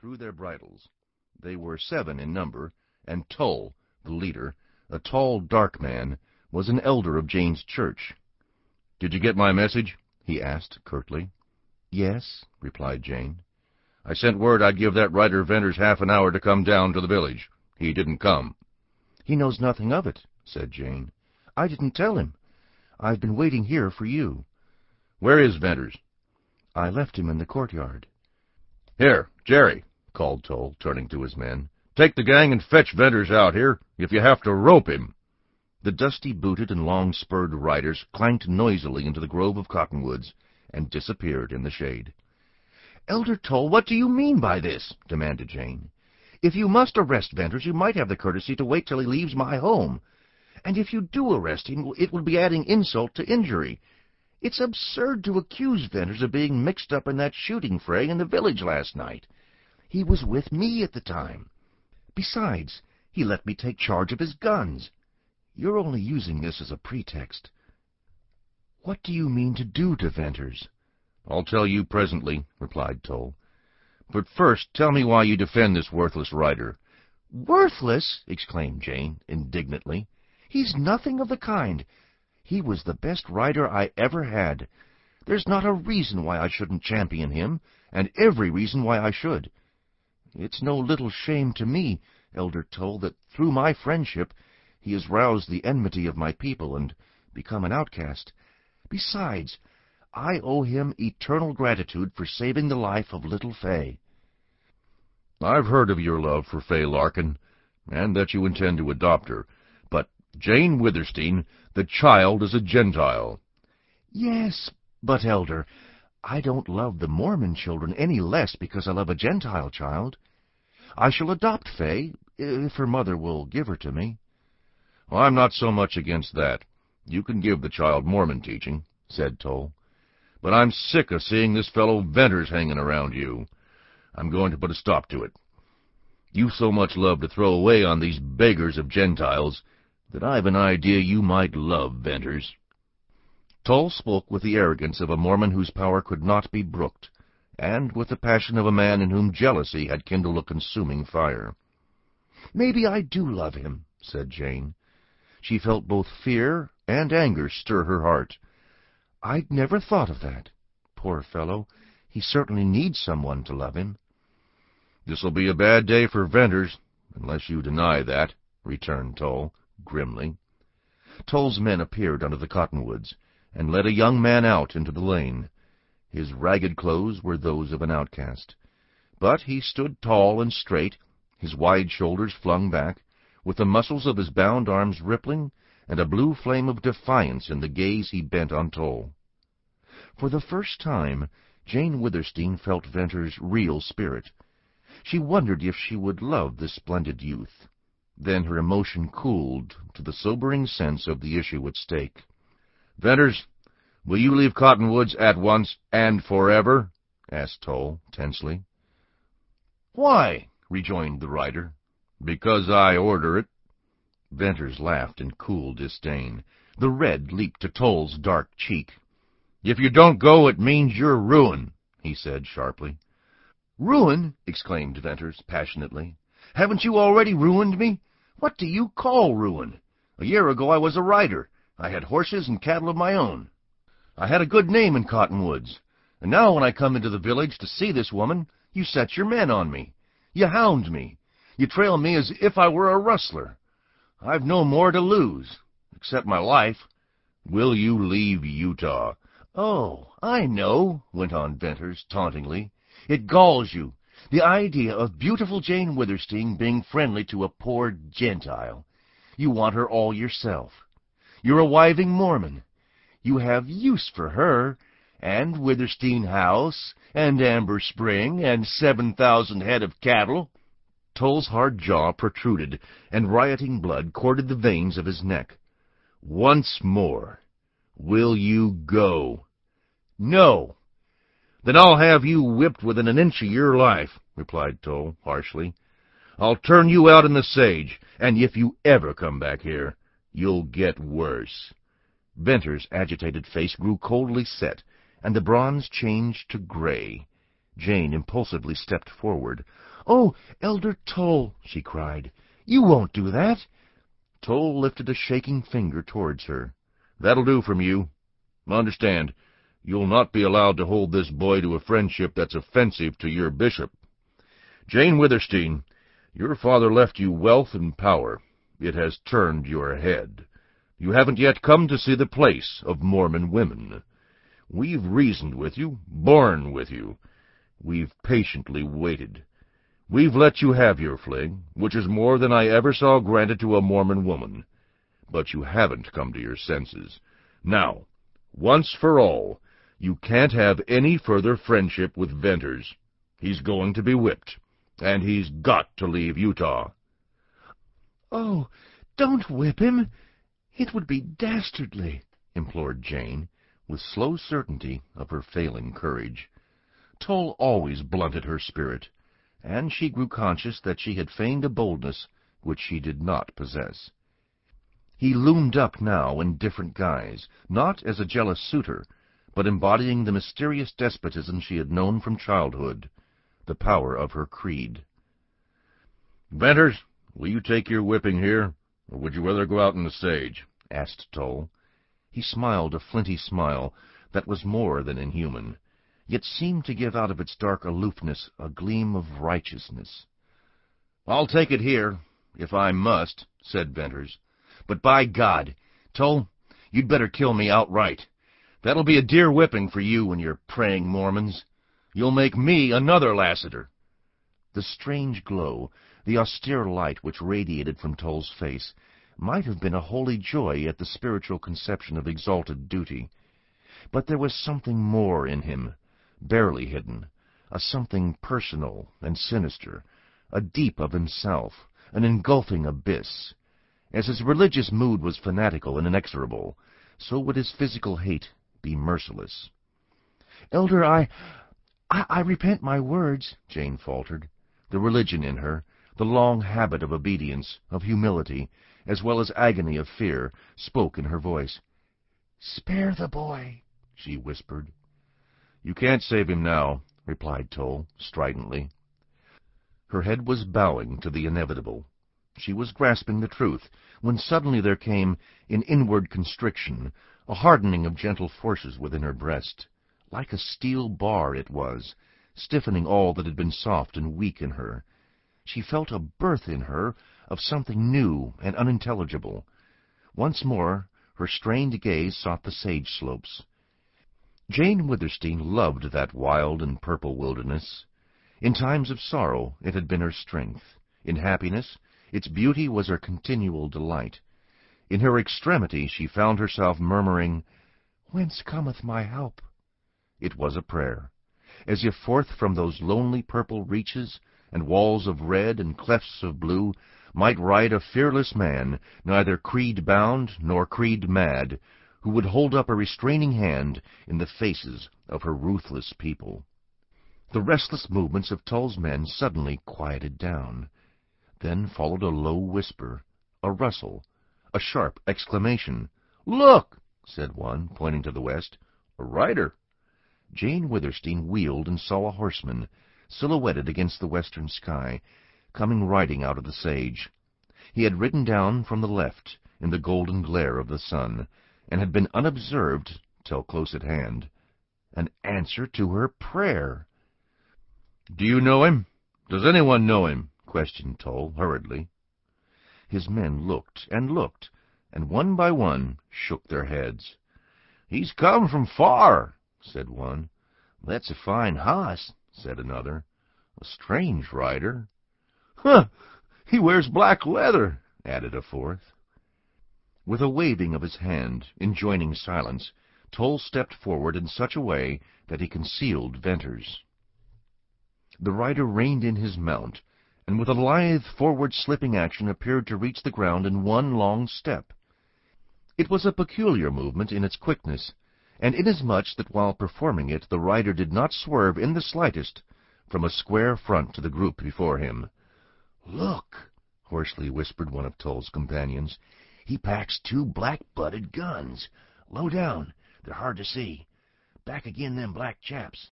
threw their bridles. They were seven in number, and Tull, the leader, a tall, dark man, was an elder of Jane's church. "Did you get my message?" he asked curtly. "Yes," replied Jane. "I sent word I'd give that writer Venters half an hour to come down to the village. He didn't come." "He knows nothing of it," said Jane. "I didn't tell him. I've been waiting here for you." "Where is Venters?" "I left him in the courtyard." "Here, Jerry," called Tull, turning to his men. "Take the gang and fetch Venters out here, if you have to rope him." The dusty-booted and long-spurred riders clanked noisily into the grove of cottonwoods and disappeared in the shade. "Elder Tull, what do you mean by this?" demanded Jane. "If you must arrest Venters, you might have the courtesy to wait till he leaves my home. And if you do arrest him, it will be adding insult to injury. It's absurd to accuse Venters of being mixed up in that shooting fray in the village last night. He was with me at the time. Besides, he let me take charge of his guns. You're only using this as a pretext. What do you mean to do to Venters? I'll tell you presently, replied Tull. But first tell me why you defend this worthless rider. Worthless! exclaimed Jane, indignantly. He's nothing of the kind. He was the best rider I ever had. There's not a reason why I shouldn't champion him, and every reason why I should. It's no little shame to me, Elder Tull, that through my friendship he has roused the enmity of my people and become an outcast. Besides, I owe him eternal gratitude for saving the life of little Fay. I've heard of your love for Fay Larkin, and that you intend to adopt her. But, Jane Withersteen, the child is a Gentile. Yes, but, Elder, I don't love the Mormon children any less because I love a Gentile child. I shall adopt Fay, if her mother will give her to me. Well, I'm not so much against that. You can give the child Mormon teaching, said Tull. But I'm sick of seeing this fellow Venters hanging around you. I'm going to put a stop to it. You so much love to throw away on these beggars of Gentiles that I've an idea you might love Venters. Tull spoke with the arrogance of a Mormon whose power could not be brooked, and with the passion of a man in whom jealousy had kindled a consuming fire. Maybe I do love him, said Jane. She felt both fear and anger stir her heart. I'd never thought of that. Poor fellow, he certainly needs someone to love him. This'll be a bad day for Venters, unless you deny that, returned Tull, grimly. Tull's men appeared under the cottonwoods, and led a young man out into the lane. His ragged clothes were those of an outcast. But he stood tall and straight, his wide shoulders flung back, with the muscles of his bound arms rippling, and a blue flame of defiance in the gaze he bent on Tull. For the first time, Jane Withersteen felt Venter's real spirit. She wondered if she would love this splendid youth. Then her emotion cooled to the sobering sense of the issue at stake. Venters, will you leave Cottonwoods at once and forever? asked Tull, tensely. Why? rejoined the rider. Because I order it. Venters laughed in cool disdain. The red leaped to Tull's dark cheek. If you don't go, it means your ruin, he said sharply. Ruin? exclaimed Venters passionately. Haven't you already ruined me? What do you call ruin? A year ago I was a rider. I had horses and cattle of my own. I had a good name in Cottonwoods. And now when I come into the village to see this woman, you set your men on me. You hound me. You trail me as if I were a rustler. I've no more to lose, except my life. Will you leave Utah? Oh, I know, went on Venters tauntingly. It galls you. The idea of beautiful Jane Withersteen being friendly to a poor Gentile. You want her all yourself. You're a wiving Mormon. You have use for her, and Withersteen House, and Amber Spring, and seven thousand head of cattle. Tull's hard jaw protruded, and rioting blood corded the veins of his neck. Once more, will you go? No. Then I'll have you whipped within an inch of your life, replied Tull, harshly. I'll turn you out in the sage, and if you ever come back here, you'll get worse. Venters's agitated face grew coldly set, and the bronze changed to gray. Jane impulsively stepped forward. "Oh, Elder Tull!" she cried. "You won't do that!" Tull lifted a shaking finger towards her. "That'll do from you. Understand, you'll not be allowed to hold this boy to a friendship that's offensive to your bishop. Jane Withersteen, your father left you wealth and power. It has turned your head. You haven't yet come to see the place of Mormon women. We've reasoned with you, borne with you. We've patiently waited. We've let you have your fling, which is more than I ever saw granted to a Mormon woman. But you haven't come to your senses. Now, once for all, you can't have any further friendship with Venters. He's going to be whipped, and he's got to leave Utah. Oh, don't whip him. It would be dastardly, implored Jane, with slow certainty of her failing courage. Tull always blunted her spirit, and she grew conscious that she had feigned a boldness which she did not possess. He loomed up now in different guise, not as a jealous suitor, but embodying the mysterious despotism she had known from childhood, the power of her creed. Venters, will you take your whipping here, or would you rather go out in the sage? asked Tull. He smiled a flinty smile that was more than inhuman, yet seemed to give out of its dark aloofness a gleam of righteousness. I'll take it here, if I must, said Venters. But by God, Tull, you'd better kill me outright. That'll be a dear whipping for you and your praying Mormons. You'll make me another Lassiter. The strange glow, the austere light which radiated from Tull's face, might have been a holy joy at the spiritual conception of exalted duty. But there was something more in him, barely hidden, a something personal and sinister, a deep of himself, an engulfing abyss. As his religious mood was fanatical and inexorable, so would his physical hate be merciless. Elder, I, I, I repent my words, Jane faltered. The religion in her, the long habit of obedience, of humility, as well as agony of fear, spoke in her voice. Spare the boy, she whispered. You can't save him now, replied Tull, stridently. Her head was bowing to the inevitable. She was grasping the truth, when suddenly there came in inward constriction, a hardening of gentle forces within her breast. Like a steel bar it was, stiffening all that had been soft and weak in her. She felt a birth in her of something new and unintelligible. Once more her strained gaze sought the sage slopes. Jane Withersteen loved that wild and purple wilderness. In times of sorrow it had been her strength. In happiness its beauty was her continual delight. In her extremity she found herself murmuring, Whence cometh my help? It was a prayer. As if forth from those lonely purple reaches, and walls of red and clefts of blue, might ride a fearless man, neither creed-bound nor creed-mad, who would hold up a restraining hand in the faces of her ruthless people. The restless movements of Tull's men suddenly quieted down. Then followed a low whisper, a rustle, a sharp exclamation. "Look!" said one, pointing to the west. "A rider!" Jane Withersteen wheeled and saw a horseman, silhouetted against the western sky, coming riding out of the sage. He had ridden down from the left in the golden glare of the sun, and had been unobserved till close at hand. An answer to her prayer! "Do you know him? Does anyone know him?" questioned Tull hurriedly. His men looked and looked, and one by one shook their heads. "He's come from far," said one. "That's a fine hoss," said another. "A strange rider." "Huh! He wears black leather," added a fourth. With a waving of his hand, enjoining silence, Tull stepped forward in such a way that he concealed Venters. The rider reined in his mount, and with a lithe forward-slipping action appeared to reach the ground in one long step. It was a peculiar movement in its quickness, and inasmuch that while performing it the rider did not swerve in the slightest from a square front to the group before him. "Look!" hoarsely whispered one of Tull's companions. "He packs two black-butted guns. Low down. They're hard to see. Back agin them black chaps.